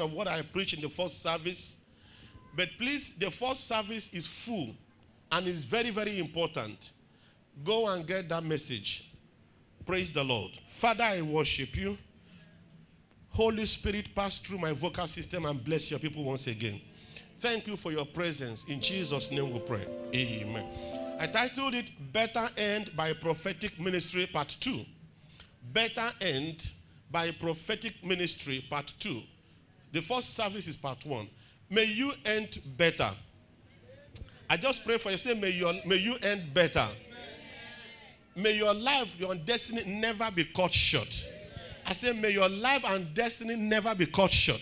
of what I preached in the first service. But please, the first service is full and it's very, very important. Go and get that message. Praise the Lord. Father, I worship you. Holy Spirit, pass through my vocal system and bless your people once again. Thank you for your presence. In Jesus' name we pray. Amen. I titled it Better End by Prophetic Ministry Part 2. Better End by Prophetic Ministry Part 2. The first service is Part 1. May you end better. I just pray for you. Say, may, your, may you end better. May your life, your destiny never be cut short. I say, may your life and destiny never be cut short.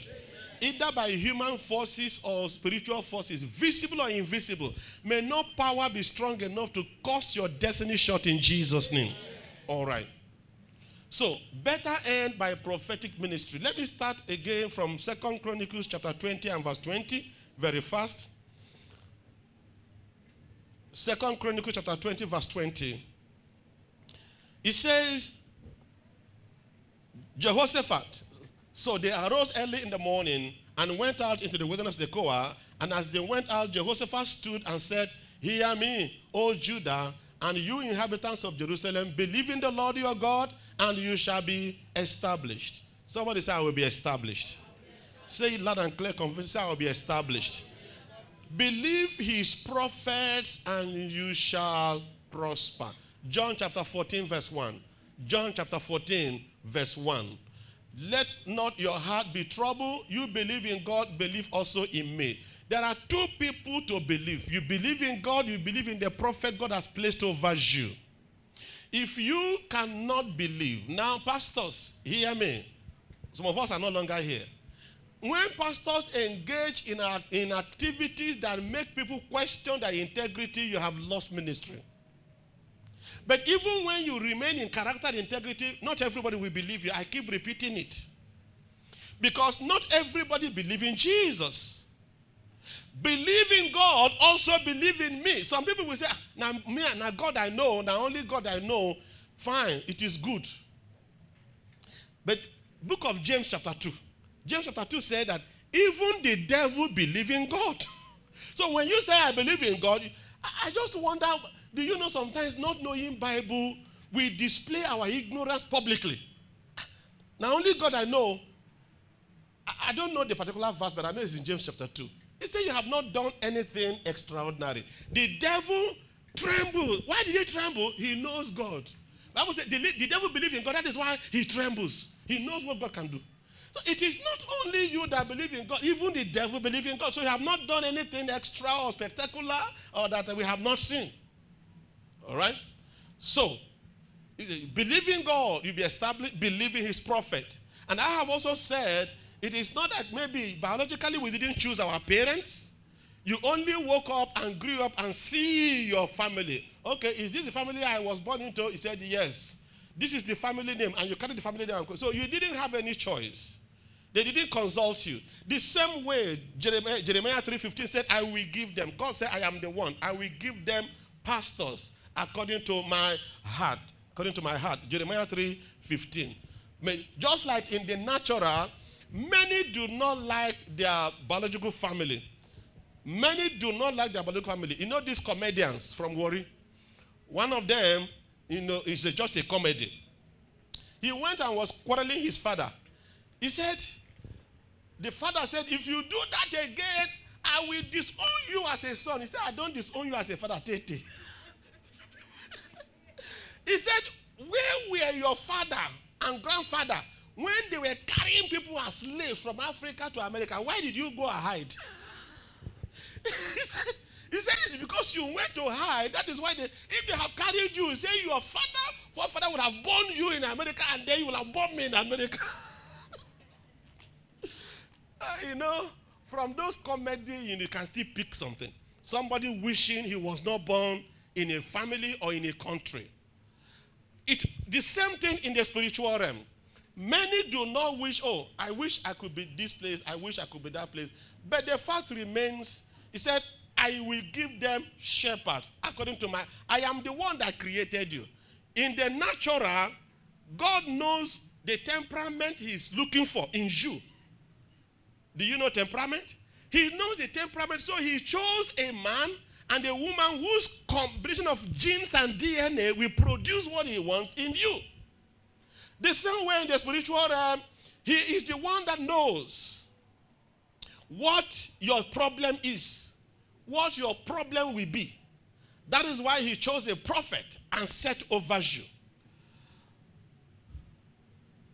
Either by human forces or spiritual forces, visible or invisible. May no power be strong enough to cause your destiny short in Jesus' name. All right. So, better end by prophetic ministry. Let me start again from Second Chronicles chapter 20 and verse 20, very fast. Second Chronicles chapter 20, verse 20. It says, Jehoshaphat. So they arose early in the morning and went out into the wilderness of Tekoa. And as they went out, Jehoshaphat stood and said, Hear me, O Judah, and you inhabitants of Jerusalem, believe in the Lord your God, and you shall be established. Somebody say, I will be established. Say it loud and clear, confess, I will be established. Believe his prophets, and you shall prosper. John chapter 14, verse 1. John chapter 14, verse 1. Let not your heart be troubled. You believe in God, believe also in me. There are two people to believe. You believe in God, you believe in the prophet God has placed over you. If you cannot believe, now, pastors, hear me. Some of us are no longer here. When pastors engage in, in activities that make people question their integrity, you have lost ministry. But even when you remain in character integrity, not everybody will believe you. I keep repeating it. Because not everybody believes in Jesus. Believe in God, also believe in me. Some people will say, ah, now me, now God I know, now only God I know. Fine, it is good. But book of James chapter 2. James chapter 2 said that even the devil believe in God. So when you say I believe in God, I just wonder do you know sometimes not knowing Bible, we display our ignorance publicly. Now, only God I know, I don't know the particular verse, but I know it's in James chapter 2. He said, You have not done anything extraordinary. The devil trembled. Why did he tremble? He knows God. Bible said the, the devil believes in God. That is why he trembles. He knows what God can do. So it is not only you that believe in God, even the devil believes in God. So you have not done anything extra or spectacular or that we have not seen. All right? So, believe in God, you be established, believe in his prophet. And I have also said, it is not that maybe biologically we didn't choose our parents. You only woke up and grew up and see your family. Okay, is this the family I was born into? He said, yes. This is the family name, and you carry the family name. So you didn't have any choice. They didn't consult you. The same way Jeremiah, Jeremiah 3.15 said, I will give them. God said, I am the one. I will give them pastors according to my heart. According to my heart. Jeremiah 3.15. Just like in the natural, many do not like their biological family. Many do not like their biological family. You know these comedians from Warri? One of them, you know, is just a comedy. He went and was quarreling his father. He said, the father said, if you do that again, I will disown you as a son. He said, I don't disown you as a father. Tete. He said, Where were your father and grandfather when they were carrying people as slaves from Africa to America? Why did you go and hide? he said, he said it's because you went to hide. That is why they, if they have carried you, say your father, forefather would have born you in America and then you will have born me in America. uh, you know, from those comedy, you can still pick something. Somebody wishing he was not born in a family or in a country. It the same thing in the spiritual realm. Many do not wish, oh, I wish I could be this place, I wish I could be that place. But the fact remains, he said, I will give them shepherd according to my I am the one that created you. In the natural, God knows the temperament he's looking for in you. Do you know temperament? He knows the temperament, so he chose a man and a woman whose combination of genes and DNA will produce what he wants in you. The same way in the spiritual realm, he is the one that knows what your problem is, what your problem will be. That is why he chose a prophet and set over you.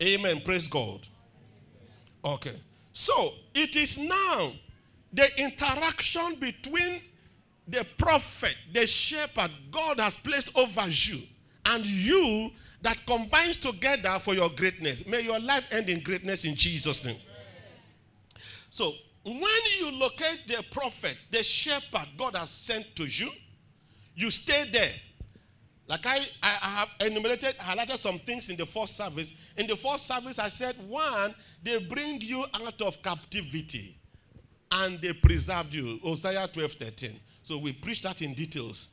Amen. Praise God. Okay. So it is now the interaction between the prophet, the shepherd God has placed over you, and you that combines together for your greatness. May your life end in greatness in Jesus' name. So, when you locate the prophet, the shepherd God has sent to you, you stay there. Like I, I have enumerated, highlighted some things in the first service. In the first service, I said, one, they bring you out of captivity and they preserved you. Hosea 12 13. So we preached that in details.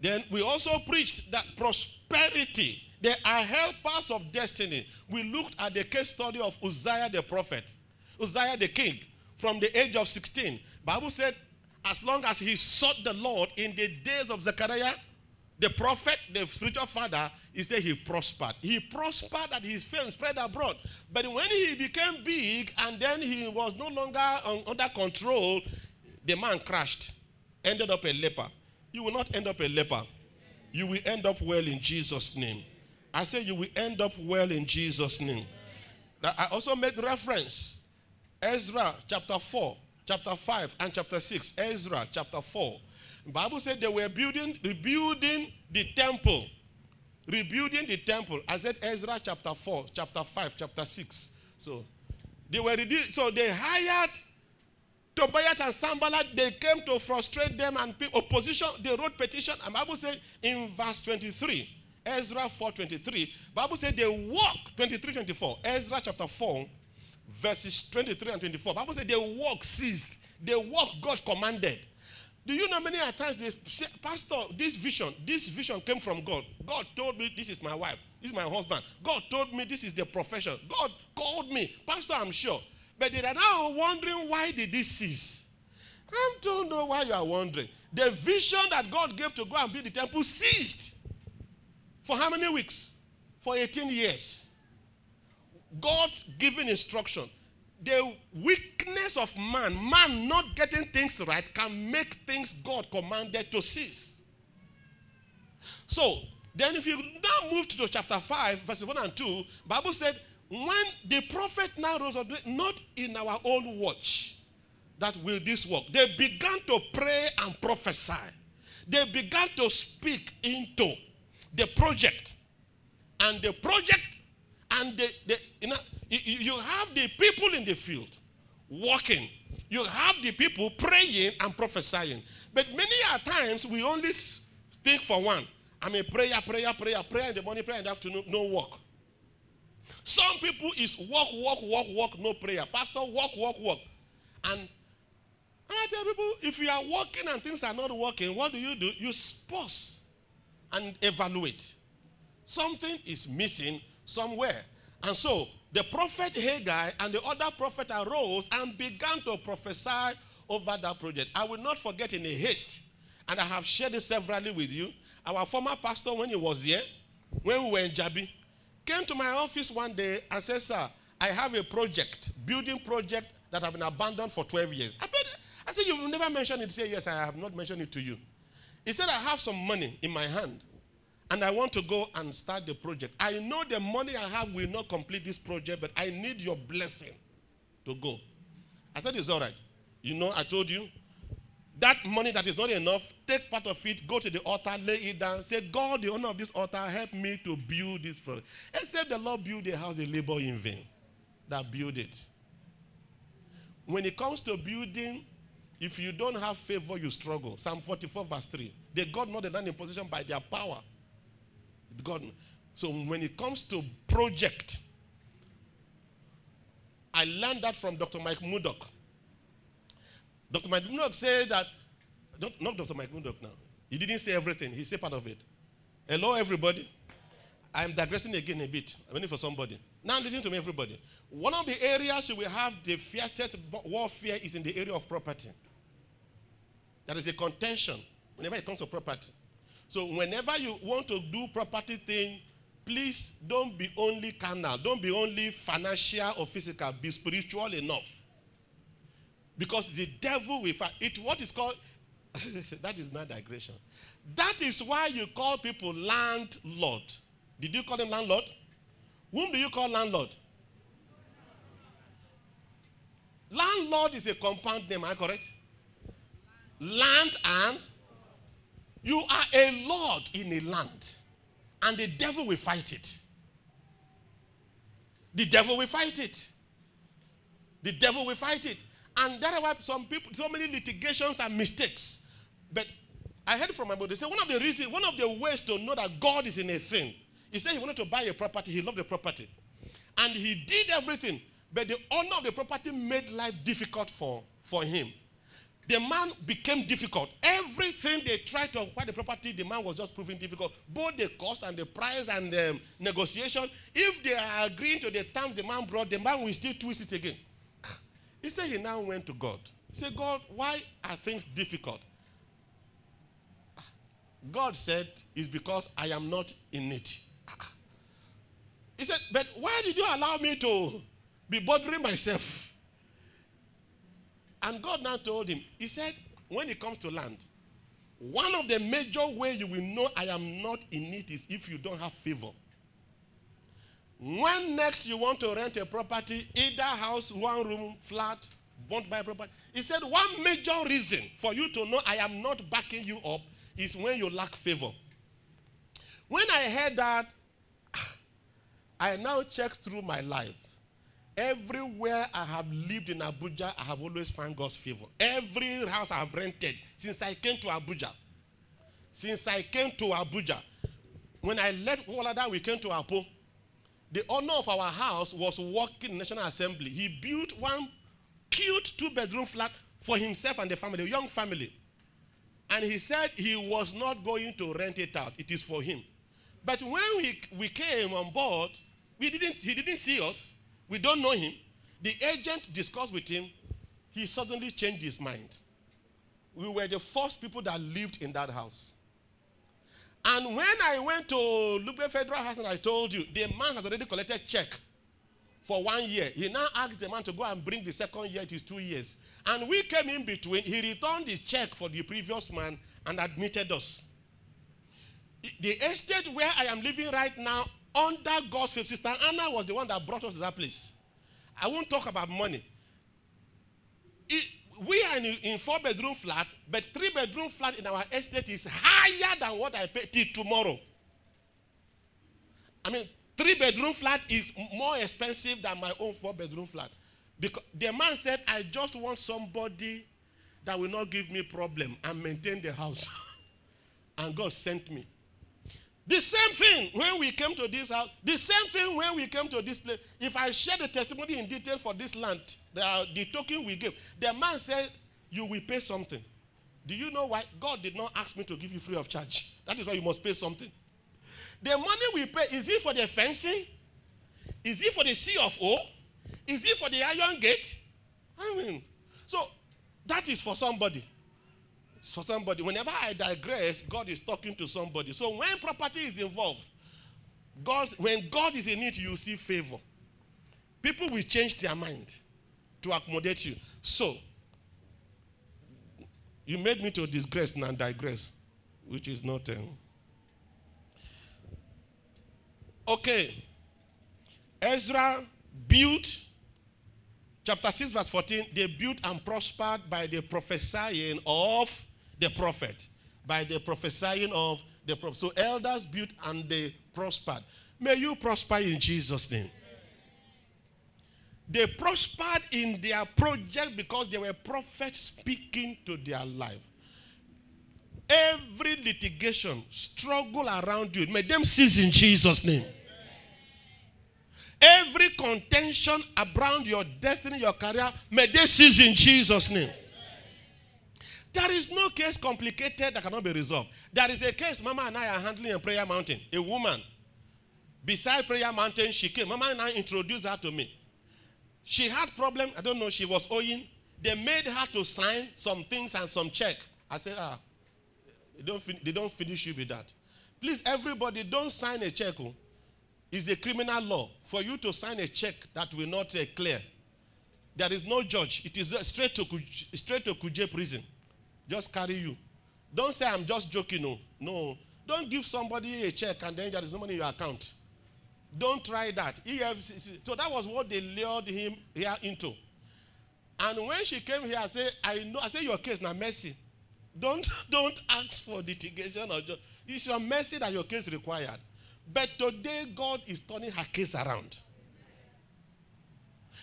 Then we also preached that prosperity, they are helpers of destiny. We looked at the case study of Uzziah the prophet, Uzziah the king, from the age of 16. Bible said, as long as he sought the Lord in the days of Zechariah, the prophet, the spiritual father, he said he prospered. He prospered that his fame spread abroad. But when he became big and then he was no longer under control, the man crashed, ended up a leper. You will not end up a leper. You will end up well in Jesus' name. I say you will end up well in Jesus' name. I also made reference. Ezra chapter 4, chapter 5, and chapter 6. Ezra chapter 4 the Bible said they were building, rebuilding the temple. Rebuilding the temple. I said Ezra chapter 4, chapter 5, chapter 6. So they were so they hired Tobiah and Sanballat, they came to frustrate them and opposition, they wrote petition. And Bible said in verse 23, Ezra 4.23, Bible said they walk, 23, 24, Ezra chapter 4, verses 23 and 24. Bible said they walk ceased. They walk God commanded. Do you know many times they say, Pastor, this vision, this vision came from God. God told me this is my wife, this is my husband. God told me this is the profession. God called me. Pastor, I'm sure. But they are now wondering why did this cease? I don't know why you are wondering. The vision that God gave to go and build the temple ceased. For how many weeks? For 18 years. God's given instruction the weakness of man, man not getting things right, can make things God commanded to cease. So, then if you now move to chapter 5, verses 1 and 2, Bible said, when the prophet now rose up, not in our own watch, that will this work. They began to pray and prophesy. They began to speak into the project. And the project and the, the you know, you have the people in the field walking. You have the people praying and prophesying. But many a times we only think for one. I mean, prayer, prayer, prayer, prayer in the morning, prayer in the afternoon, no work. Some people is walk, walk, walk, walk, no prayer. Pastor, walk, walk, walk. And I tell people, if you are walking and things are not working, what do you do? You pause and evaluate. Something is missing somewhere. And so the prophet Haggai and the other prophet arose and began to prophesy over that project. I will not forget in a haste, and I have shared it severally with you. Our former pastor, when he was here, when we were in Jabi, came to my office one day and said, Sir, I have a project, building project that have been abandoned for 12 years. I, I said, You've never mentioned it. He said, Yes, I have not mentioned it to you. He said, I have some money in my hand and I want to go and start the project. I know the money I have will not complete this project, but I need your blessing to go. I said, It's all right. You know, I told you that money that is not enough, take part of it, go to the altar, lay it down, say, God, the owner of this altar, help me to build this project. Except the Lord build a house, they labor in vain. That build it. When it comes to building, if you don't have favor, you struggle. Psalm 44, verse 3. They got not the land in position by their power. God. So when it comes to project, I learned that from Dr. Mike Murdock. Dr. Mike Murdock said that, not Dr. Mike Murdock now. He didn't say everything, he said part of it. Hello, everybody. I'm digressing again a bit. I'm waiting for somebody. Now listen to me, everybody. One of the areas we have the fiercest warfare is in the area of property. There is a contention whenever it comes to property. So whenever you want to do property thing, please don't be only carnal. Don't be only financial or physical. Be spiritual enough. Because the devil will fight. It what is called that is not digression. That is why you call people landlord. Did you call them landlord? Whom do you call landlord? Landlord is a compound name, am I correct? Land and you are a lord in a land, and the devil will fight it. The devil will fight it. The devil will fight it. And that's why some people, so many litigations and mistakes. But I heard from my brother, they say one of the reasons, one of the ways to know that God is in a thing, he said he wanted to buy a property, he loved the property. And he did everything, but the owner of the property made life difficult for, for him. The man became difficult. Everything they tried to acquire the property, the man was just proving difficult. Both the cost and the price and the negotiation. If they are agreeing to the terms the man brought, the man will still twist it again. He said he now went to God. He said, God, why are things difficult? God said, It's because I am not in it. He said, But why did you allow me to be bothering myself? And God now told him, He said, when it comes to land, one of the major ways you will know I am not in it is if you don't have favor. When next you want to rent a property, either house, one room, flat, want to buy property, he said one major reason for you to know I am not backing you up is when you lack favor. When I heard that, ah, I now check through my life. Everywhere I have lived in Abuja, I have always found God's favor. Every house I have rented since I came to Abuja. Since I came to Abuja, when I left Walada, we came to Apo. The owner of our house was working in National Assembly. He built one cute two-bedroom flat for himself and the family, a young family. And he said he was not going to rent it out. It is for him. But when we, we came on board, we didn't, he didn't see us. We don't know him. The agent discussed with him. He suddenly changed his mind. We were the first people that lived in that house. And when I went to Lugbe Federal House and I told you, the man has already collected check for one year. He now asked the man to go and bring the second year, it is two years. And we came in between. He returned the check for the previous man and admitted us. The estate where I am living right now, under God's faith, Sister Anna was the one that brought us to that place. I won't talk about money. It, we are in, in four bedroom flat, but three bedroom flat in our estate is higher than what I pay till tomorrow. I mean, three bedroom flat is more expensive than my own four bedroom flat. Because the man said, I just want somebody that will not give me problem and maintain the house. and God sent me. The same thing when we came to this house, the same thing when we came to this place. If I share the testimony in detail for this land, the, the token we gave, the man said, You will pay something. Do you know why? God did not ask me to give you free of charge. That is why you must pay something. The money we pay, is it for the fencing? Is it for the C of O? Is it for the iron gate? I mean, so that is for somebody. For somebody. Whenever I digress, God is talking to somebody. So when property is involved, God's, when God is in it, you see favor. People will change their mind to accommodate you. So, you made me to digress and digress, which is not. Um, okay. Ezra built, chapter 6, verse 14, they built and prospered by the prophesying of the prophet. By the prophesying of the prophet. So elders built and they prospered. May you prosper in Jesus' name. They prospered in their project because they were prophets speaking to their life. Every litigation, struggle around you, may them cease in Jesus' name. Every contention around your destiny, your career, may they cease in Jesus' name. There is no case complicated that cannot be resolved. There is a case Mama and I are handling in Prayer Mountain. A woman. beside Prayer Mountain, she came. Mama and I introduced her to me. She had problem. I don't know. She was owing. They made her to sign some things and some check. I said, ah, they don't, they don't finish you with that. Please, everybody, don't sign a check. Oh. It's a criminal law for you to sign a check that will not uh, clear. There is no judge. It is uh, straight to straight to Kuje prison. Just carry you. Don't say I'm just joking. No, no. Don't give somebody a check and then there is no money in your account. Don't try that. EFCC. So that was what they lured him here into. And when she came here, I said, I know. I said your case now mercy. Don't don't ask for litigation or just. It's your mercy that your case required. But today God is turning her case around.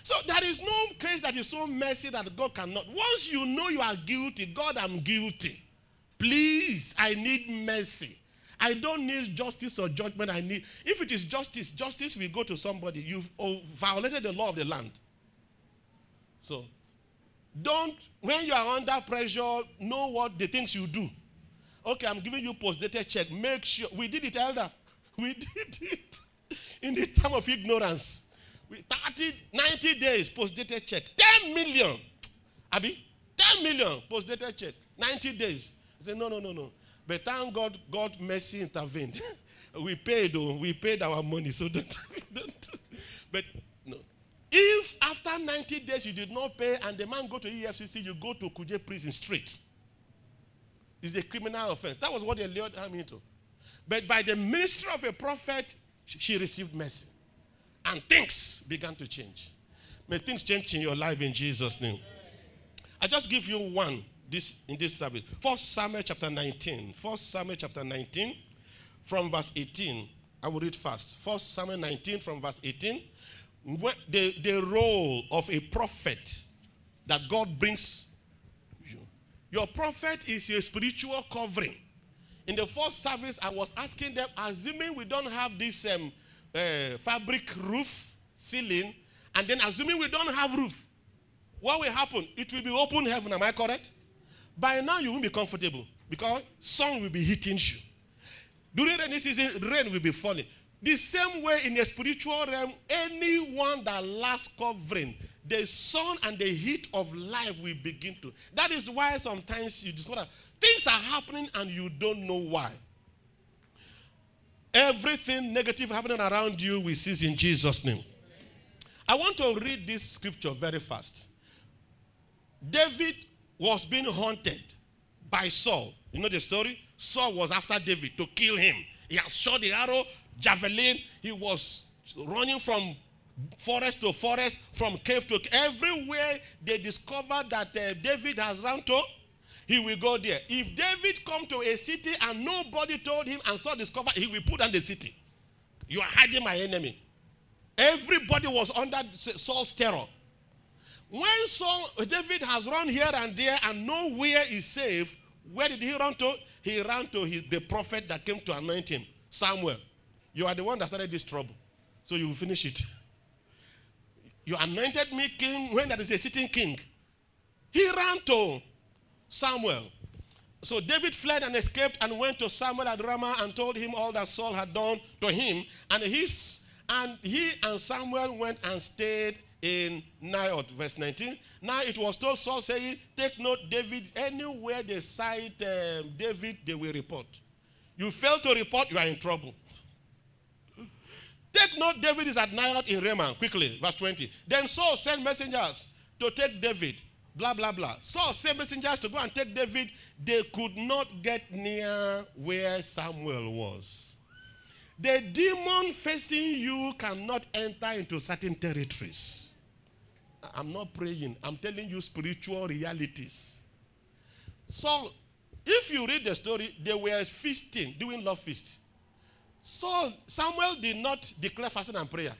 So there is no case that is so messy that God cannot. Once you know you are guilty, God, I'm guilty. Please, I need mercy. I don't need justice or judgment. I need, if it is justice, justice will go to somebody. You've violated the law of the land. So, don't, when you are under pressure, know what the things you do. Okay, I'm giving you post-dated check. Make sure, we did it, elder. We did it in the time of ignorance. We 30, 90 days post-dated check. 10 million. Abi, 10 million post-dated check. 90 days. I said, no, no, no, no. But thank God, God mercy intervened. we paid, oh, we paid our money, so don't, don't. But no. If after 90 days you did not pay and the man go to EFCC, you go to Kuje prison straight. It's a criminal offense. That was what they lured him into. But by the ministry of a prophet, she received mercy. And things began to change. May things change in your life in Jesus' name. I just give you one this in this service. First Samuel chapter 19. First Samuel chapter 19 from verse 18. I will read fast. First Samuel 19 from verse 18. The, the role of a prophet that God brings you. Your prophet is your spiritual covering. In the first service, I was asking them, assuming we don't have this um, uh, fabric roof ceiling, and then assuming we don't have roof, what will happen? It will be open heaven. Am I correct? By now, you won't be comfortable because sun will be hitting you. During rainy season, rain will be falling. The same way in the spiritual realm, anyone that lacks covering, the sun and the heat of life will begin to. That is why sometimes you discover things are happening and you don't know why. Everything negative happening around you we cease in Jesus' name. I want to read this scripture very fast. David was being haunted by Saul. You know the story? Saul was after David to kill him. He had shot the arrow, javelin. He was running from forest to forest, from cave to cave. Everywhere they discovered that uh, David has run to, he will go there. If David come to a city and nobody told him and Saul discovered, he will put down the city. You are hiding my enemy. Everybody was under Saul's terror. When Saul, David has run here and there and nowhere is safe, where did he run to? He ran to his, the prophet that came to anoint him, Samuel. You are the one that started this trouble. So you will finish it. You anointed me king when there is a sitting king. He ran to Samuel. So David fled and escaped and went to Samuel at Ramah and told him all that Saul had done to him. And, his, and he and Samuel went and stayed in Naioth, verse 19. Now it was told Saul saying, Take note, David, anywhere they cite um, David, they will report. You fail to report, you are in trouble. Take note, David is at Naioth in Ramah. Quickly, verse 20. Then Saul sent messengers to take David. Blah, blah, blah. Saul sent messengers to go and take David. They could not get near where Samuel was. The demon facing you cannot enter into certain territories. I'm not praying. I'm telling you spiritual realities. So, if you read the story, they were feasting, doing love feast. So Samuel did not declare fasting and prayer.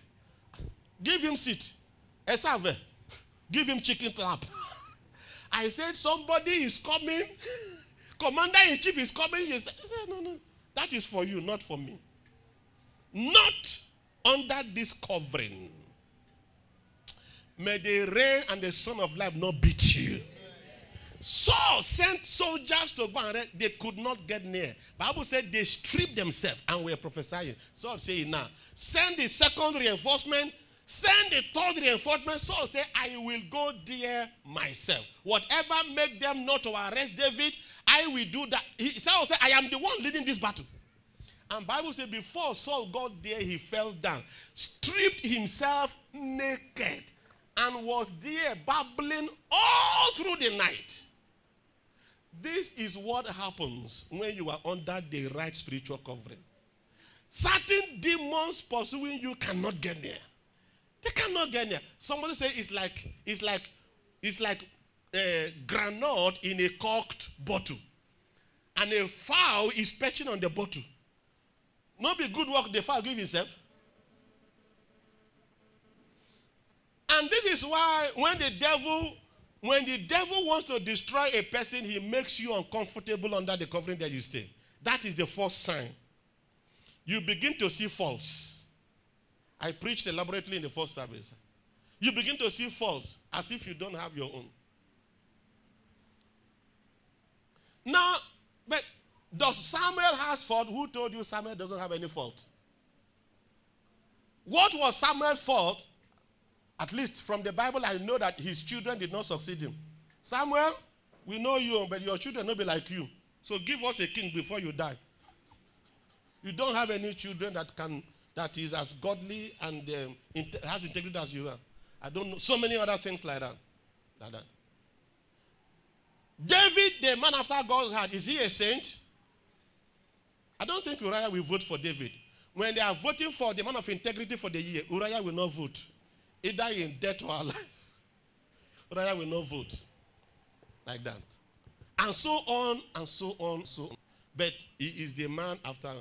Give him seat. A server. Give him chicken clap. I said, somebody is coming. Commander in chief is coming. He said, no, no. That is for you, not for me. Not under this covering. May the rain and the sun of life not beat you. Saul sent soldiers to go and. They could not get near. Bible said they stripped themselves and were prophesying. Saul saying now, send the second reinforcement, send the third reinforcement. Saul said, I will go there myself. Whatever make them not to arrest David, I will do that. He, Saul said, I am the one leading this battle. And Bible said before Saul got there, he fell down, stripped himself naked, and was there babbling all through the night. This is what happens when you are under the right spiritual covering. Certain demons pursuing you cannot get there. They cannot get there. Somebody say it's like it's like it's like a uh, granite in a corked bottle, and a fowl is perching on the bottle. Not be good work the fowl give himself. And this is why when the devil when the devil wants to destroy a person, he makes you uncomfortable under the covering that you stay. That is the first sign. You begin to see false. I preached elaborately in the first service. You begin to see faults as if you don't have your own. Now, but does Samuel has fault? Who told you Samuel doesn't have any fault? What was Samuel's fault? At least from the Bible, I know that his children did not succeed him. Samuel, we know you, but your children will be like you. So give us a king before you die. You don't have any children that can that is as godly and um, has integrity as you are. I don't know so many other things like that. Like that. David, the man after God's heart, is he a saint? I don't think Uriah will vote for David. When they are voting for the man of integrity for the year, Uriah will not vote either in death or alive. Uriah will not vote like that. And so on and so on, so on. But he is the man after.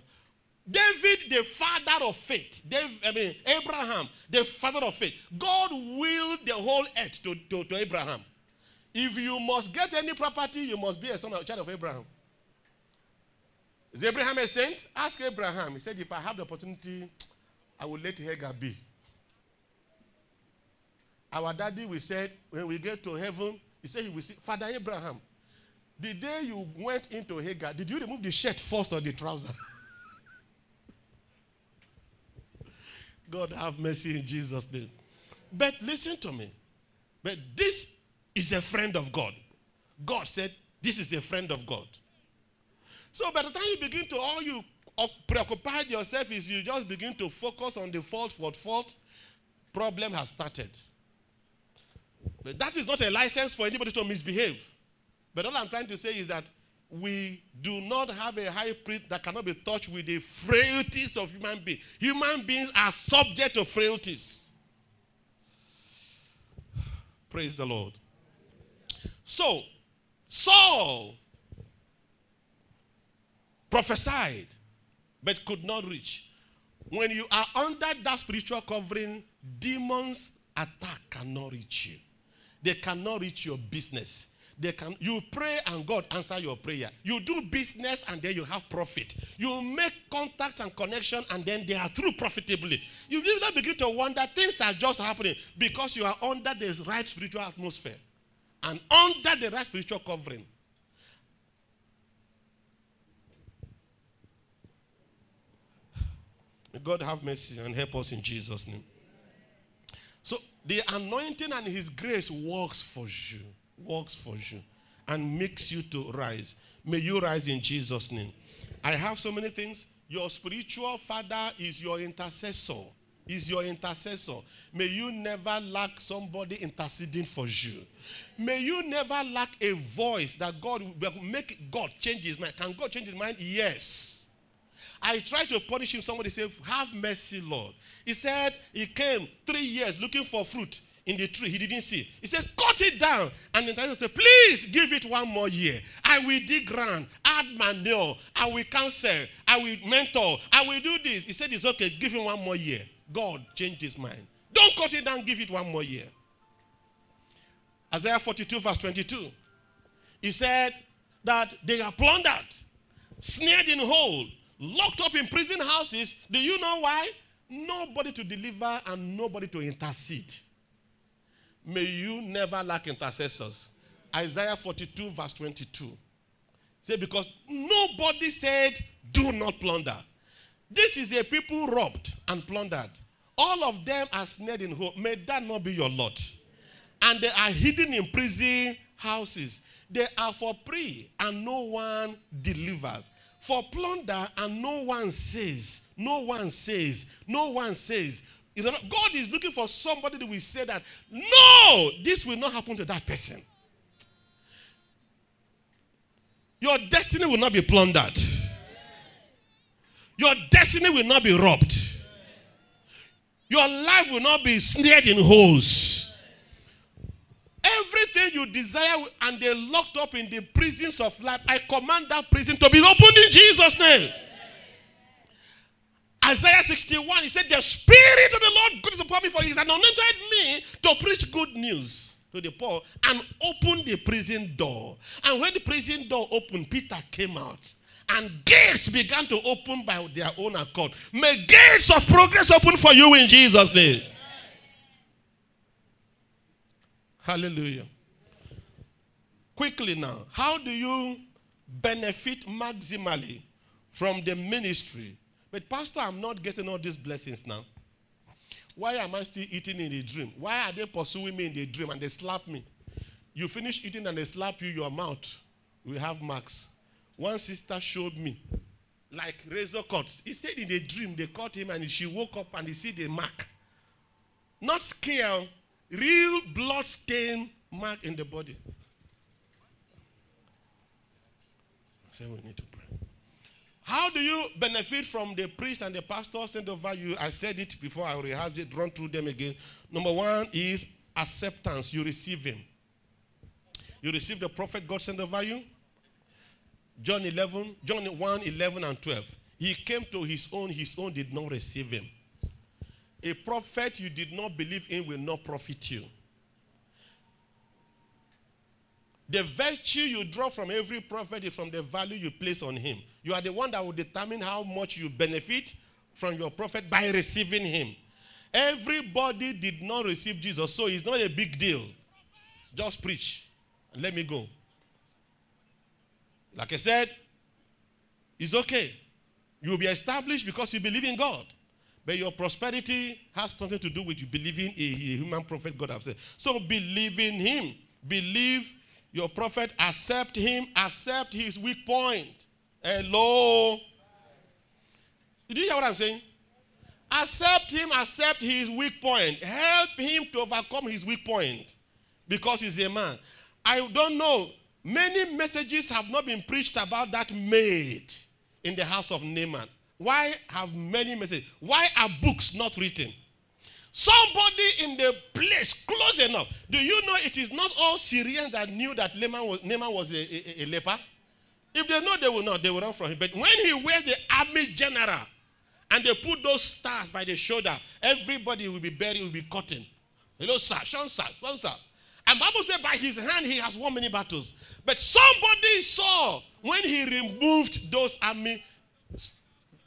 David, the father of faith. David, I mean, Abraham, the father of faith. God willed the whole earth to, to, to Abraham. If you must get any property, you must be a son of child of Abraham. Is Abraham a saint? Ask Abraham. He said, If I have the opportunity, I will let Hagar be. Our daddy, we said, when we get to heaven, he said he will see Father Abraham. The day you went into Hagar, did you remove the shirt first or the trouser? God have mercy in Jesus' name. But listen to me. But this is a friend of God. God said, This is a friend of God. So by the time you begin to, all you preoccupied yourself is you just begin to focus on the fault, what fault, problem has started. But that is not a license for anybody to misbehave. But all I'm trying to say is that we do not have a high priest that cannot be touched with the frailties of human beings. Human beings are subject to frailties. Praise the Lord. So, Saul prophesied but could not reach. When you are under that spiritual covering, demons attack cannot reach you. They cannot reach your business. They can you pray and God answer your prayer. You do business and then you have profit. You make contact and connection and then they are through profitably. You will not begin to wonder things are just happening because you are under the right spiritual atmosphere and under the right spiritual covering. God have mercy and help us in Jesus' name. So the anointing and his grace works for you, works for you, and makes you to rise. May you rise in Jesus' name. I have so many things. Your spiritual father is your intercessor. Is your intercessor. May you never lack somebody interceding for you. May you never lack a voice that God will make God change his mind. Can God change his mind? Yes. I tried to punish him. Somebody said, Have mercy, Lord. He said he came three years looking for fruit in the tree. He didn't see. He said, Cut it down. And the title said, Please give it one more year. I will dig ground, add manure, I will counsel, I will mentor, I will do this. He said, It's okay, give him one more year. God changed his mind. Don't cut it down, give it one more year. Isaiah 42, verse 22. He said that they are plundered, snared in hole, locked up in prison houses. Do you know why? Nobody to deliver and nobody to intercede. May you never lack intercessors. Isaiah 42, verse 22. Say, because nobody said, do not plunder. This is a people robbed and plundered. All of them are snared in hope. May that not be your lot. And they are hidden in prison houses. They are for prey, and no one delivers. For plunder, and no one says. No one says. No one says. God is looking for somebody that will say that, no, this will not happen to that person. Your destiny will not be plundered. Your destiny will not be robbed. Your life will not be snared in holes. Everything you desire and they locked up in the prisons of life, I command that prison to be opened in Jesus' name. Isaiah 61, he said, The Spirit of the Lord God is upon me, for he has anointed me to preach good news to the poor and open the prison door. And when the prison door opened, Peter came out. And gates began to open by their own accord. May gates of progress open for you in Jesus' name. Hallelujah. Quickly now, how do you benefit maximally from the ministry? But, Pastor, I'm not getting all these blessings now. Why am I still eating in the dream? Why are they pursuing me in the dream and they slap me? You finish eating and they slap you, your mouth We have marks. One sister showed me, like razor cuts. He said in the dream they caught him and she woke up and he see the mark. Not scale, real blood stain mark in the body. I said we need to pray. How do you benefit from the priest and the pastor sent over you? I said it before, I rehearsed it, run through them again. Number one is acceptance. You receive him. You receive the prophet God sent over you. John 11, John 1, 11 and 12. He came to his own, his own did not receive him. A prophet you did not believe in will not profit you. The virtue you draw from every prophet is from the value you place on him. You are the one that will determine how much you benefit from your prophet by receiving him. Everybody did not receive Jesus, so it's not a big deal. Just preach and let me go. Like I said, it's okay. You will be established because you believe in God. But your prosperity has something to do with you believing a, a human prophet God has said. So believe in him. Believe your prophet. Accept him. Accept his weak point. Hello. Did you hear what I'm saying? Accept him. Accept his weak point. Help him to overcome his weak point because he's a man. I don't know. Many messages have not been preached about that maid in the house of Naaman. Why have many messages? Why are books not written? Somebody in the place close enough. Do you know it is not all Syrians that knew that Naaman was, Naaman was a, a, a leper? If they know, they will not. They will run from him. But when he wears the army general and they put those stars by the shoulder, everybody will be buried, will be cutting. Hello, sir. Sean, sir. Sean, sir. And Bible said by his hand he has won many battles. But somebody saw when he removed those army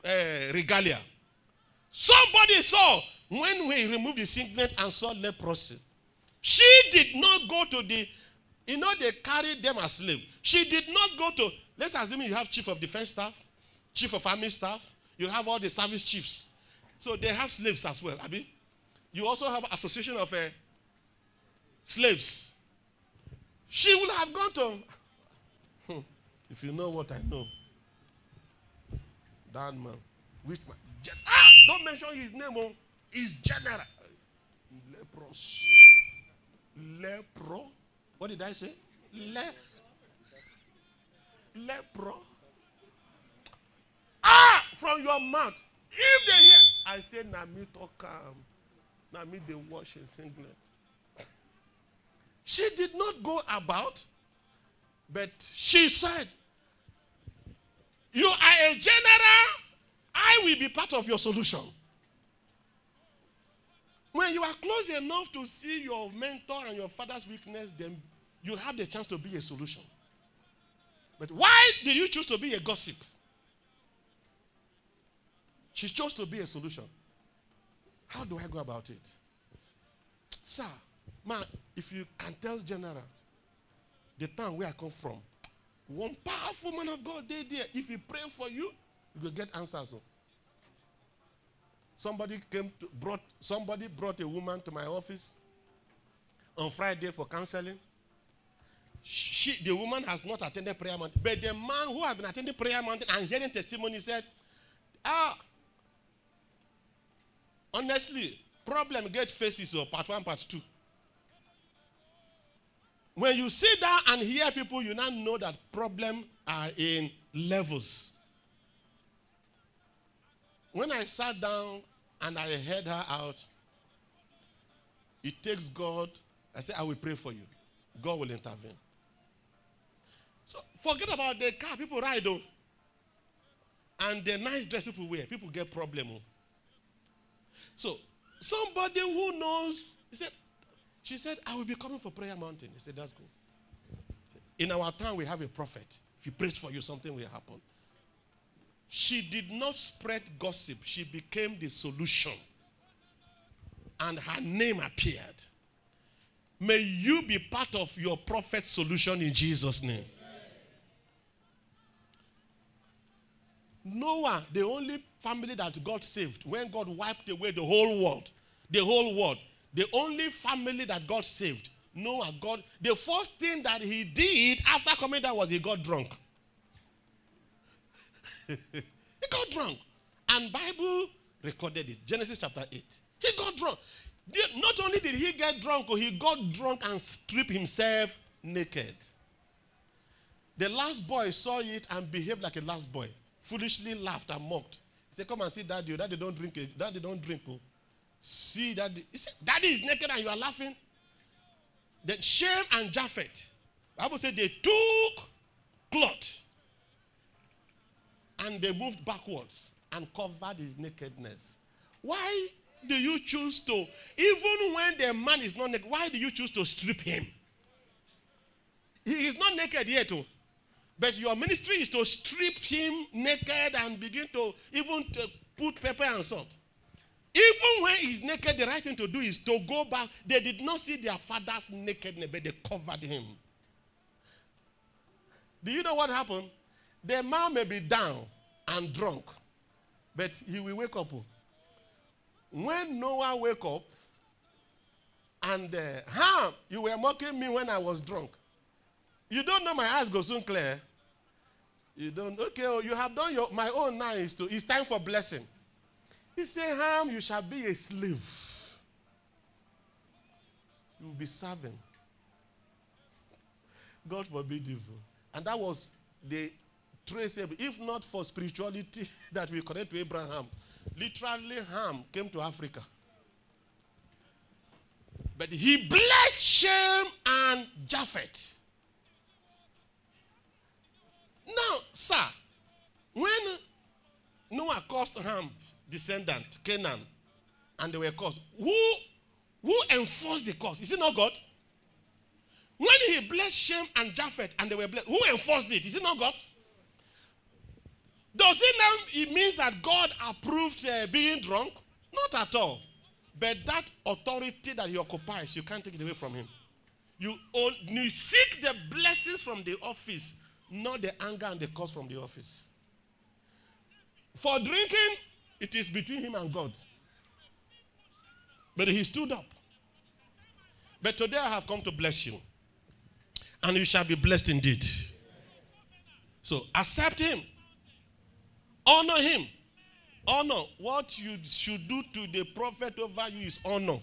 uh, regalia. Somebody saw when we removed the singlet and saw leprosy. She did not go to the, you know, they carried them as slaves. She did not go to, let's assume you have chief of defense staff, chief of army staff, you have all the service chiefs. So they have slaves as well, Abi. You also have association of uh, slaves. She would have gone to, hmm, if you know what I know, that man, which man, ah, don't mention his name, oh, he's general. Lepros. Lepro. What did I say? Le. Lepro. Ah, from your mouth. If they hear, I say, Nami talk calm. Nami they wash and singlet. She did not go about, but she said, You are a general, I will be part of your solution. You are close enough to see your mentor and your father's weakness, then you have the chance to be a solution. But why did you choose to be a gossip? She chose to be a solution. How do I go about it? Sir, Man, if you can tell General the town where I come from, one powerful man of God they there. If he pray for you, you will get answers. oh. Somebody came to, brought somebody brought a woman to my office on Friday for counseling. She, the woman has not attended prayer mountain, but the man who has been attending prayer mountain and hearing testimony said, "Ah, honestly, problem get faces or part one, part two. When you sit down and hear people, you now know that problem are in levels. When I sat down and I heard her out, it takes God. I said, I will pray for you. God will intervene. So forget about the car people ride on. And the nice dress people wear, people get problem. oh. So somebody who knows, he said, she said, I will be coming for prayer mountain. He said, that's good. In our town, we have a prophet. If he prays for you, something will happen. She did not spread gossip. She became the solution. And her name appeared. May you be part of your prophet solution in Jesus' name. Noah, the only family that God saved when God wiped away the whole world, the whole world, the only family that God saved, Noah, God, the first thing that he did after coming down was he got drunk. he got drunk. And Bible recorded it. Genesis chapter 8. He got drunk. Not only did he get drunk, oh, he got drunk and stripped himself naked. The last boy saw it and behaved like a last boy. Foolishly laughed and mocked. He said, Come and see daddy. oh. Daddy don't drink. it. Daddy don't drink. Oh. See daddy. He said, Daddy is naked and you are laughing. Then Shem and Japheth. Bible said they took cloth and they moved backwards and covered his nakedness. Why do you choose to, even when the man is not naked, why do you choose to strip him? He is not naked yet, oh. but your ministry is to strip him naked and begin to even to put pepper and salt. Even when he's naked, the right thing to do is to go back. They did not see their father's nakedness, but they covered him. Do you know what happened? The man may be down and drunk, but he will wake up. oh. When Noah wake up, and uh, Ham, you were mocking me when I was drunk. You don't know my eyes go soon clear. You don't. Okay, oh, you have done your. My own now is to. It's time for blessing. He said, Ham, you shall be a slave. You will be serving. God forbid evil. And that was the traceable. If not for spirituality that we connect to Abraham, literally Ham came to Africa. But he blessed Shem and Japheth. Now, sir, when Noah caused Ham, descendant, Canaan, and they were cursed, who, who enforced the curse? Is it not God? When he blessed Shem and Japheth and they were blessed, who enforced it? Is it not God? Does it now it means that God approved uh, being drunk? Not at all. But that authority that he occupies, you can't take it away from him. You, own, you seek the blessings from the office, not the anger and the curse from the office. For drinking, it is between him and God. But he stood up. But today I have come to bless you. And you shall be blessed indeed. So accept him. Honor him. Honor. What you should do to the prophet over you is honor.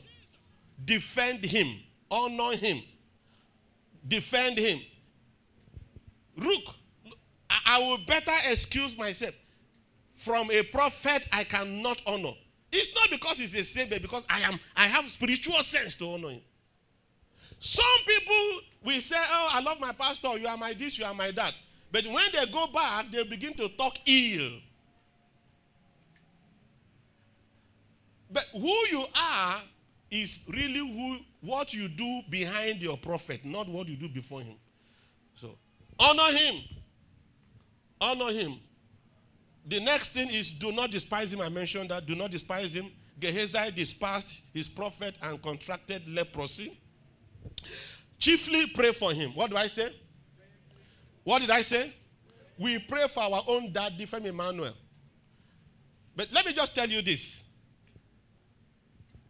Defend him. Honor him. Defend him. Look, I, will better excuse myself. From a prophet, I cannot honor. It's not because he's a but because I am I have spiritual sense to honor him. Some people will say, Oh, I love my pastor, you are my this, you are my that. But when they go back, they begin to talk ill. But who you are is really who what you do behind your prophet, not what you do before him. So honor him. Honor him. The next thing is do not despise him. I mentioned that. Do not despise him. Gehazi despised his prophet and contracted leprosy. Chiefly pray for him. What do I say? What did I say? We pray for our own daddy, Femi Emmanuel. But let me just tell you this.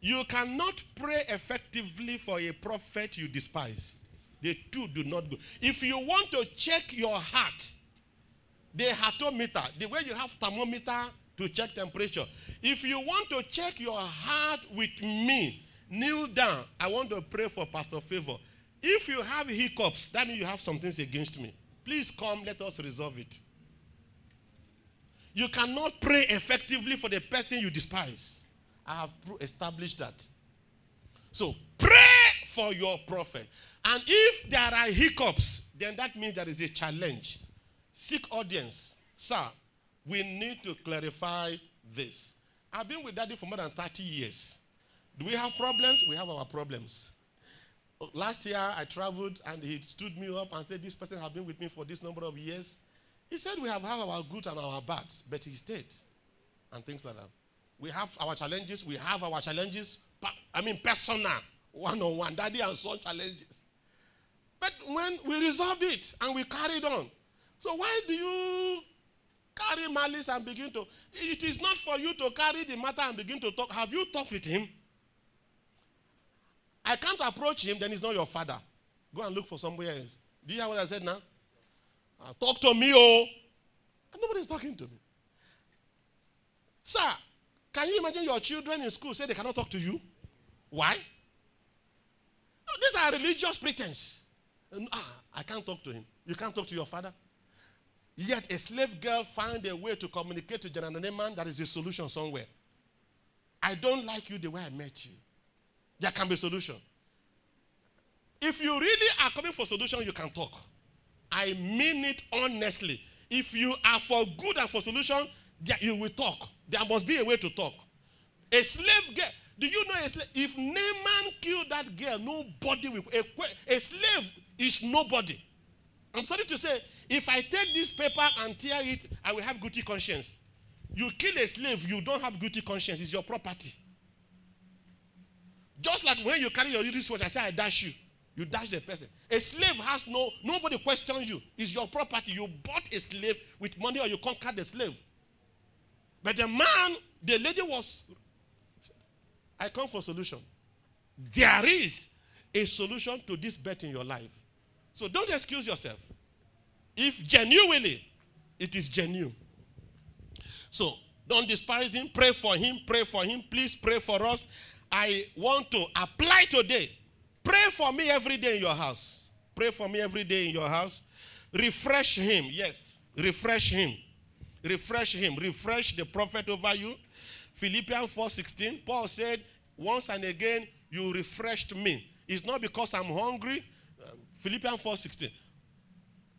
You cannot pray effectively for a prophet you despise. The two do not go. If you want to check your heart, the heartometer, the way you have thermometer to check temperature. If you want to check your heart with me, kneel down. I want to pray for Pastor Favor. If you have hiccups, that means you have some things against me. Please come, let us resolve it. You cannot pray effectively for the person you despise. I have established that. So pray for your prophet. And if there are hiccups, then that means there is a challenge. Seek audience. Sir, we need to clarify this. I've been with daddy for more than 30 years. Do we have problems? We have our problems. Last year, I traveled and he stood me up and said, This person has been with me for this number of years. He said, We have had our good and our bad, but he stayed. And things like that. We have our challenges. We have our challenges. I mean, personal, one on one, daddy and son challenges. But when we resolved it and we carried on. So why do you carry malice and begin to? It is not for you to carry the matter and begin to talk. Have you talked with him? I can't approach him, then he's not your father. Go and look for somebody else. Do you hear what I said now? Uh, talk to me, oh. And nobody's talking to me. Sir, can you imagine your children in school say they cannot talk to you? Why? No, these are religious pretense. And, ah, I can't talk to him. You can't talk to your father. Yet a slave girl found a way to communicate to General Naaman that is a solution somewhere. I don't like you the way I met you. There can be a solution. If you really are coming for solution, you can talk. I mean it honestly. If you are for good and for solution, you will talk. There must be a way to talk. A slave girl, do you know a slave? If Naaman killed that girl, nobody will. A, a slave is nobody. I'm sorry to say, if I take this paper and tear it, I will have guilty conscience. You kill a slave, you don't have guilty conscience. It's your property. Just like when you carry your wristwatch, I say, I dash you. You dash the person. A slave has no, nobody questions you. It's your property. You bought a slave with money or you conquered the slave. But the man, the lady was, I come for solution. There is a solution to this bet in your life. So don't excuse yourself. If genuinely, it is genuine. So don't despise him. Pray for him. Pray for him. Please pray for us. I want to apply today. Pray for me every day in your house. Pray for me every day in your house. Refresh him. Yes. Refresh him. Refresh him. Refresh the prophet over you. Philippians 4:16. Paul said, Once and again, you refreshed me. It's not because I'm hungry. Uh, Philippians 4:16.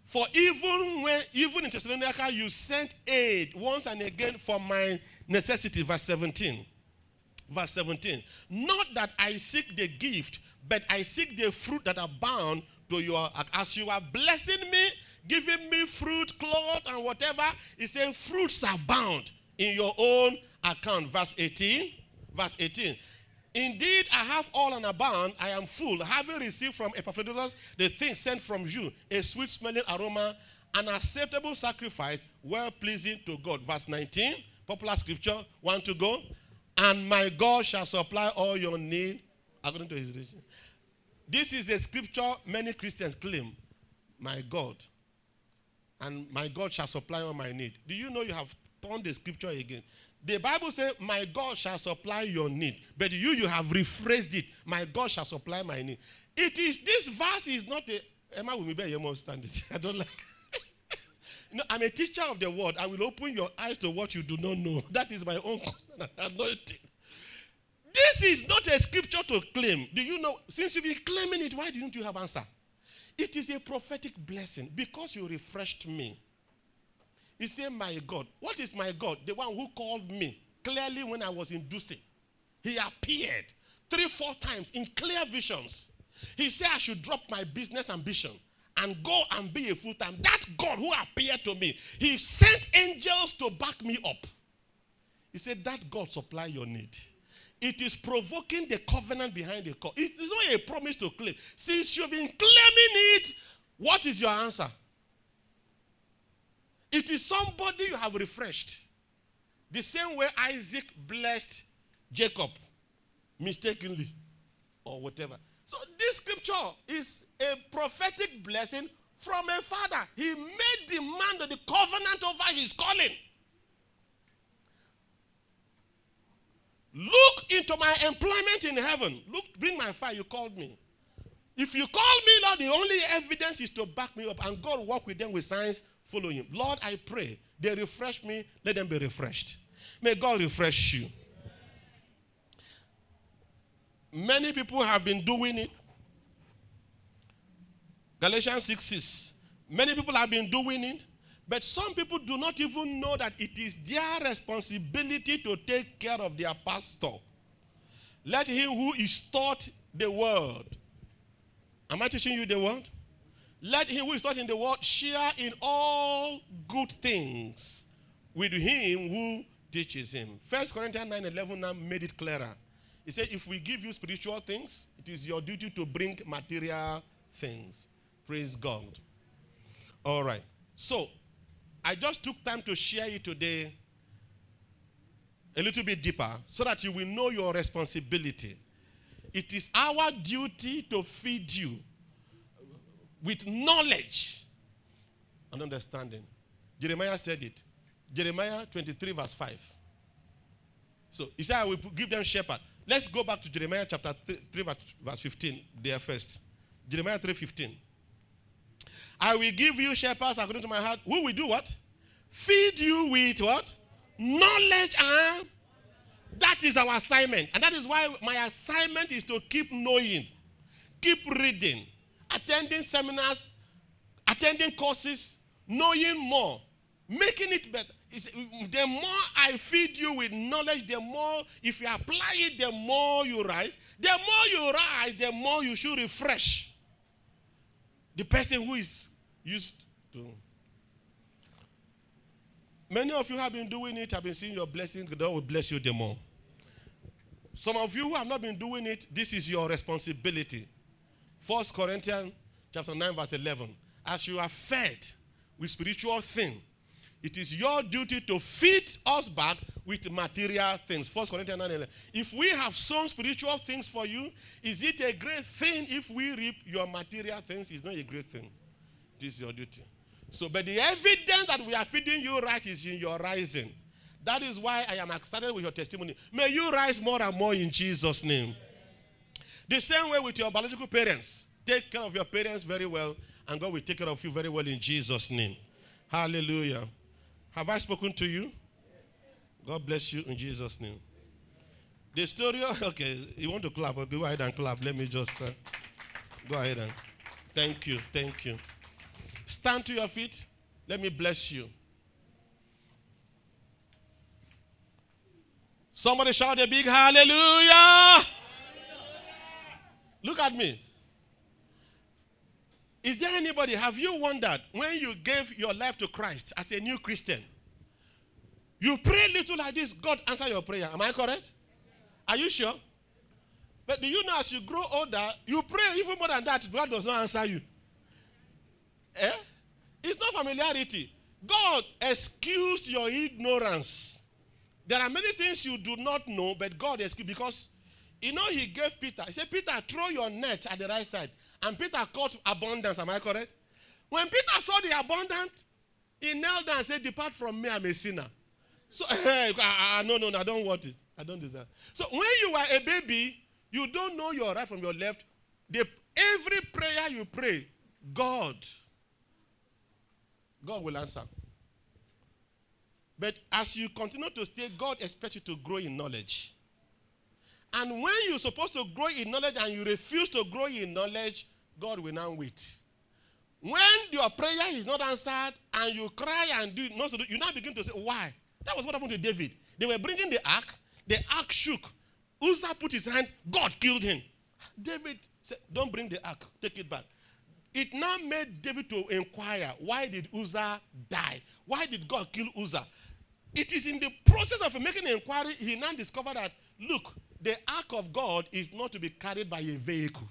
For even when even in Thessalonica, you sent aid once and again for my necessity. Verse 17. Verse 17. Not that I seek the gift, but I seek the fruit that abound to your as you are blessing me, giving me fruit, cloth, and whatever. He said, fruits abound in your own account. Verse 18. Verse 18. Indeed, I have all and abound. I am full, having received from Epaphroditus the thing sent from you, a sweet smelling aroma, an acceptable sacrifice, well pleasing to God. Verse 19, popular scripture. Want to go? And my God shall supply all your need according to his riches. This is a scripture many Christians claim. My God. And my God shall supply all my need. Do you know you have turned the scripture again? The Bible says, My God shall supply your need. But you, you have rephrased it. My God shall supply my need. It is, this verse is not a, Emma will be better, you must stand it. I don't like I'm a teacher of the word. I will open your eyes to what you do not know. That is my own anointing. This is not a scripture to claim. Do you know? Since you've been claiming it, why didn't you have answer? It is a prophetic blessing because you refreshed me. He said, My God. What is my God? The one who called me clearly when I was in. He appeared three, four times in clear visions. He said, I should drop my business ambition and go and be a full time. That God who appeared to me, He sent angels to back me up. He said, That God supply your need. It is provoking the covenant behind the call. It is not a promise to claim. Since you've been claiming it, what is your answer? It is somebody you have refreshed. The same way Isaac blessed Jacob mistakenly or whatever. So this scripture is a prophetic blessing from a father. He made demand man the covenant over his calling. Look into my employment in heaven. Look, bring my fire. You called me. If you call me, Lord, the only evidence is to back me up, and God walk with them with signs following. Lord, I pray they refresh me, let them be refreshed. May God refresh you. Many people have been doing it. Galatians 6 6. Many people have been doing it, but some people do not even know that it is their responsibility to take care of their pastor. Let him who is taught the word. Am I teaching you the word? Let him who is taught in the word share in all good things with him who teaches him. First Corinthians 9 11 now made it clearer. He said, if we give you spiritual things, it is your duty to bring material things. Praise God. All right. So, I just took time to share it today a little bit deeper so that you will know your responsibility. It is our duty to feed you with knowledge and understanding. Jeremiah said it. Jeremiah 23, verse 5. So he said, I will give them shepherd. Let's go back to Jeremiah chapter 3, verse 15 there first. Jeremiah 3 15. I will give you shepherds according to my heart. Who will do what? Feed you with what? Knowledge and that is our assignment. And that is why my assignment is to keep knowing, keep reading, attending seminars, attending courses, knowing more, making it better. The more I feed you with knowledge, the more, if you apply it, the more you rise. The more you rise, the more you should refresh the person who is used to. Many of you have been doing it, have been seeing your blessing, God will bless you the more. Some of you who have not been doing it, this is your responsibility. First Corinthians chapter 9, verse 11. As you are fed with spiritual things, it is your duty to feed us back with material things. First Corinthians 9 11. If we have sown spiritual things for you, is it a great thing if we reap your material things? It's not a great thing. This is your duty. So, but the evidence that we are feeding you right is in your rising. That is why I am excited with your testimony. May you rise more and more in Jesus' name. The same way with your biological parents. Take care of your parents very well, and God will take care of you very well in Jesus' name. Hallelujah. Have I spoken to you? God bless you in Jesus' name. The story, okay, you want to clap, okay, go ahead and clap. Let me just uh, go ahead and thank you, thank you. Stand to your feet. Let me bless you. Somebody shout a big hallelujah. hallelujah. Look at me. Is there anybody, have you wondered when you gave your life to Christ as a new Christian? You pray little like this, God answer your prayer. Am I correct? Are you sure? But do you know as you grow older, you pray even more than that, God does not answer you. Eh? It's not familiarity. God excused your ignorance. There are many things you do not know, but God excused because you know He gave Peter. He said, Peter, throw your net at the right side. And Peter caught abundance. Am I correct? When Peter saw the abundance, he knelt down and said, Depart from me, I'm a sinner. So, hey, uh, no, no, no, I don't want it. I don't deserve. So, when you are a baby, you don't know your right from your left. The, every prayer you pray, God, God will answer. But as you continue to stay, God expects you to grow in knowledge. And when you're supposed to grow in knowledge and you refuse to grow in knowledge, God will now wait. When your prayer is not answered and you cry and do not, you now begin to say, Why? That was what happened to David. They were bringing the ark, the ark shook. Uzzah put his hand, God killed him. David said, Don't bring the ark, take it back. It now made David to inquire why did Uzzah die? Why did God kill Uzzah? It is in the process of making an inquiry, he now discovered that, look, the ark of God is not to be carried by a vehicle.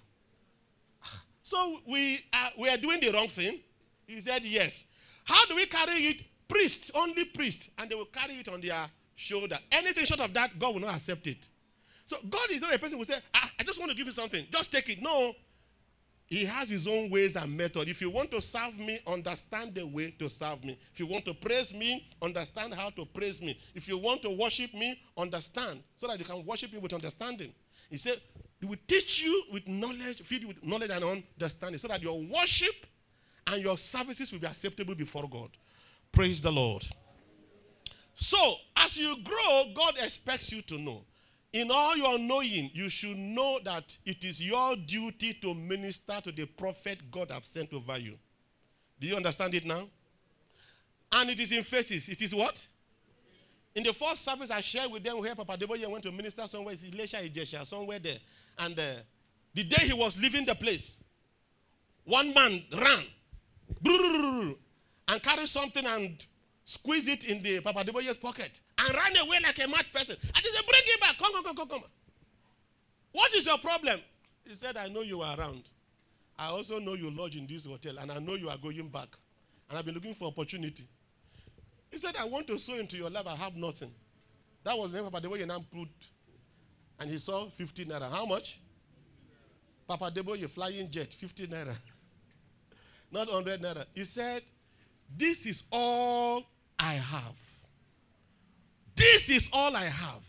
So we are, we are doing the wrong thing? He said, yes. How do we carry it? Priests, only priests, and they will carry it on their shoulder. Anything short of that, God will not accept it. So God is not a person who will say, ah, I just want to give you something. Just take it. No. He has his own ways and method. If you want to serve me, understand the way to serve me. If you want to praise me, understand how to praise me. If you want to worship me, understand so that you can worship me with understanding. He said, He will teach you with knowledge, feed you with knowledge and understanding so that your worship and your services will be acceptable before God. Praise the Lord. So, as you grow, God expects you to know. In all your knowing, you should know that it is your duty to minister to the prophet God have sent over you. Do you understand it now? And it is in phases. It is what? In the first service I shared with them where Papa Adeboye went to minister somewhere, it's Ilesha Ijesha, somewhere there. And uh, the day he was leaving the place, one man ran and carried something and squeezed it in the Papa Adeboye's pocket and ran away like a mad person. And he said, Bring him back. Come, come, come, come, come. What is your problem? He said, I know you are around. I also know you lodge in this hotel, and I know you are going back. And I've been looking for opportunity. He said, I want to sow into your life. I have nothing. That was the Papa Adeboye now put. And he saw 50 naira. How much? Papa Adeboye flying jet, 50 naira. Not 100 naira. He said, This is all I have. This is all I have.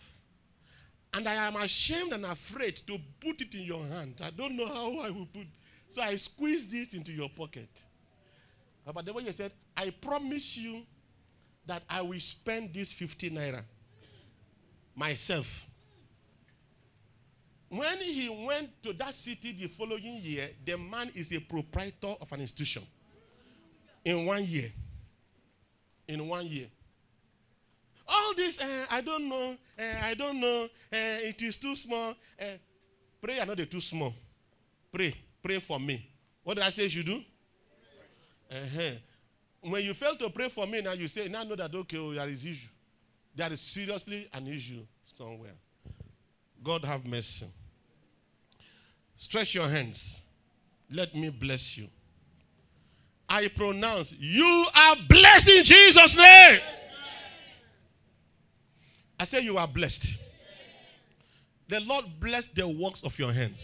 And I am ashamed and afraid to put it in your hand. I don't know how I will put. So I squeezed it into your pocket. But the way said, I promise you that I will spend this 50 naira myself. When he went to that city the following year, the man is a proprietor of an institution. In one year in one year. All this, uh, I don't know, uh, I don't know, uh, it is too small. Uh, pray, know they're too small. Pray, pray for me. What did I say you do? Uh-huh. When you fail to pray for me, now you say, now know that, okay, oh, there is issue. There is seriously an issue somewhere. God have mercy. Stretch your hands. Let me bless you. I pronounce you are blessed in Jesus' name. I say you are blessed. The Lord bless the works of your hands.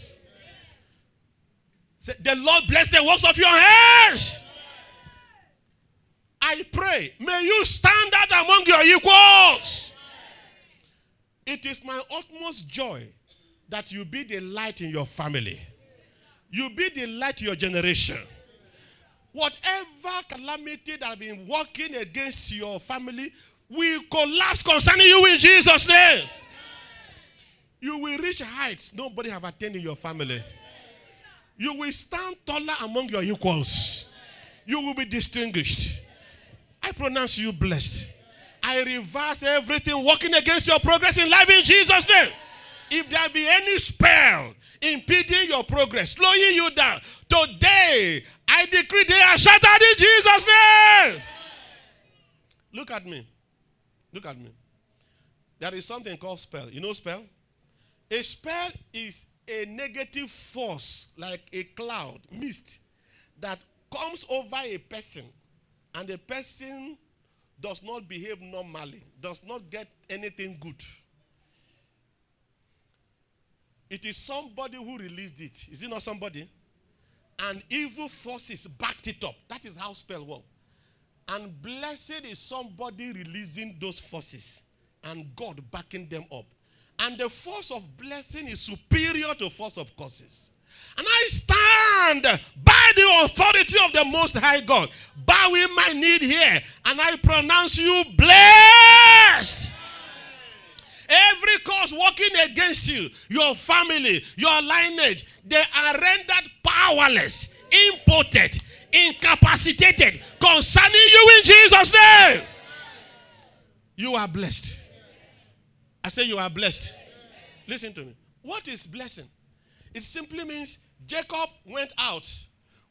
Say, the Lord bless the works of your hands. I pray, may you stand out among your equals. It is my utmost joy that you be the light in your family. You be the light to your generation. Whatever calamity that has been working against your family will collapse concerning you in Jesus' name. You will reach heights nobody have attained in your family. You will stand taller among your equals. You will be distinguished. I pronounce you blessed. I reverse everything working against your progress in life in Jesus' name. If there be any spell impeding your progress, slowing you down, today I decree they are shattered in Jesus' name. Look at me. Look at me. There is something called spell. You know spell? A spell is a negative force, like a cloud, mist, that comes over a person, and the person does not behave normally, does not get anything good. It is somebody who released it. Is it not somebody? And evil forces backed it up. That is how spell work. And blessed is somebody releasing those forces and God backing them up. And the force of blessing is superior to force of curses. And I stand by the authority of the Most High God, bowing my knee here, and I pronounce you blessed. Every cause working against you, your family, your lineage, they are rendered powerless, impotent, incapacitated concerning you in Jesus' name. You are blessed. I say you are blessed. Listen to me. What is blessing? It simply means Jacob went out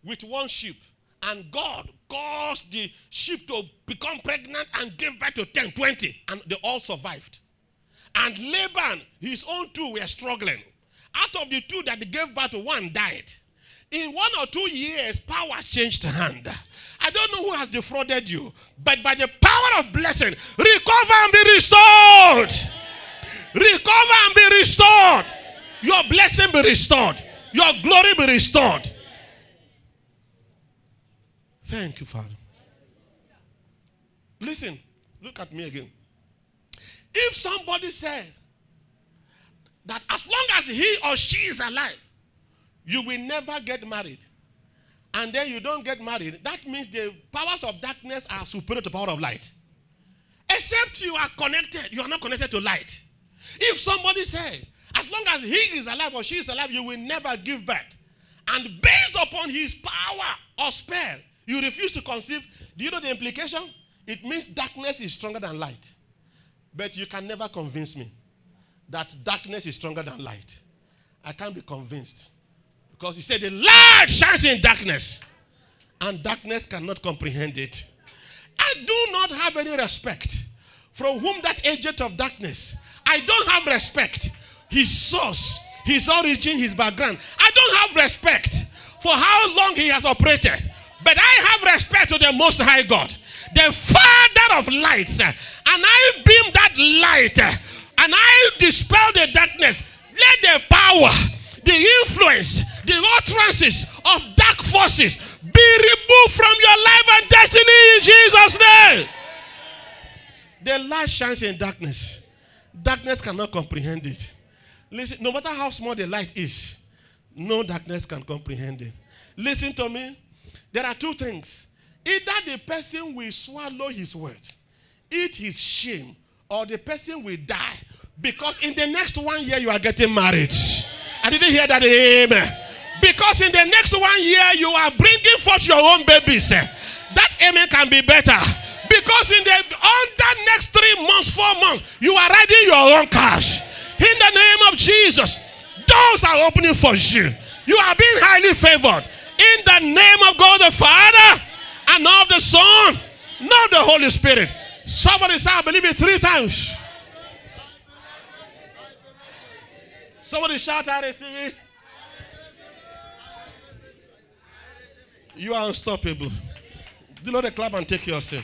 with one sheep and God caused the sheep to become pregnant and give birth to 10, 20, and they all survived. And Laban, his own two were struggling. Out of the two that gave birth to, one died. In one or two years, power changed hand. I don't know who has defrauded you, but by the power of blessing, recover and be restored. Recover and be restored. Your blessing be restored. Your glory be restored. Thank you, Father. Listen, look at me again. If somebody said that as long as he or she is alive, you will never get married, and then you don't get married, that means the powers of darkness are superior to the power of light. Except you are connected, you are not connected to light. If somebody said, as long as he is alive or she is alive, you will never give birth. And based upon his power or spell, you refuse to conceive. Do you know the implication? It means darkness is stronger than light. But you can never convince me that darkness is stronger than light. I can't be convinced. Because he said the light shines in darkness, and darkness cannot comprehend it. I do not have any respect from whom that agent of darkness. I don't have respect. His source, his origin, his background. I don't have respect for how long he has operated. But I have respect to the Most High God, the Father of lights. And I beam that light and I dispel the darkness. Let the power, the influence, the utterances of dark forces be removed from your life and destiny in Jesus' name. The light shines in darkness. Darkness cannot comprehend it. Listen, no matter how small the light is, no darkness can comprehend it. Listen to me. There are two things. Either the person will swallow his word, eat his shame, or the person will die. Because in the next one year, you are getting married. I didn't hear that. Amen. Because in the next one year, you are bringing forth your own babies. That amen can be better. Because in the under next three months, four months, you are riding your own cash. In the name of Jesus, doors are opening for you. You are being highly favored. In the name of God the Father and of the Son, not the Holy Spirit. Somebody say, I believe it three times. Somebody shout out to me. You are unstoppable. Do not clap and take your seat.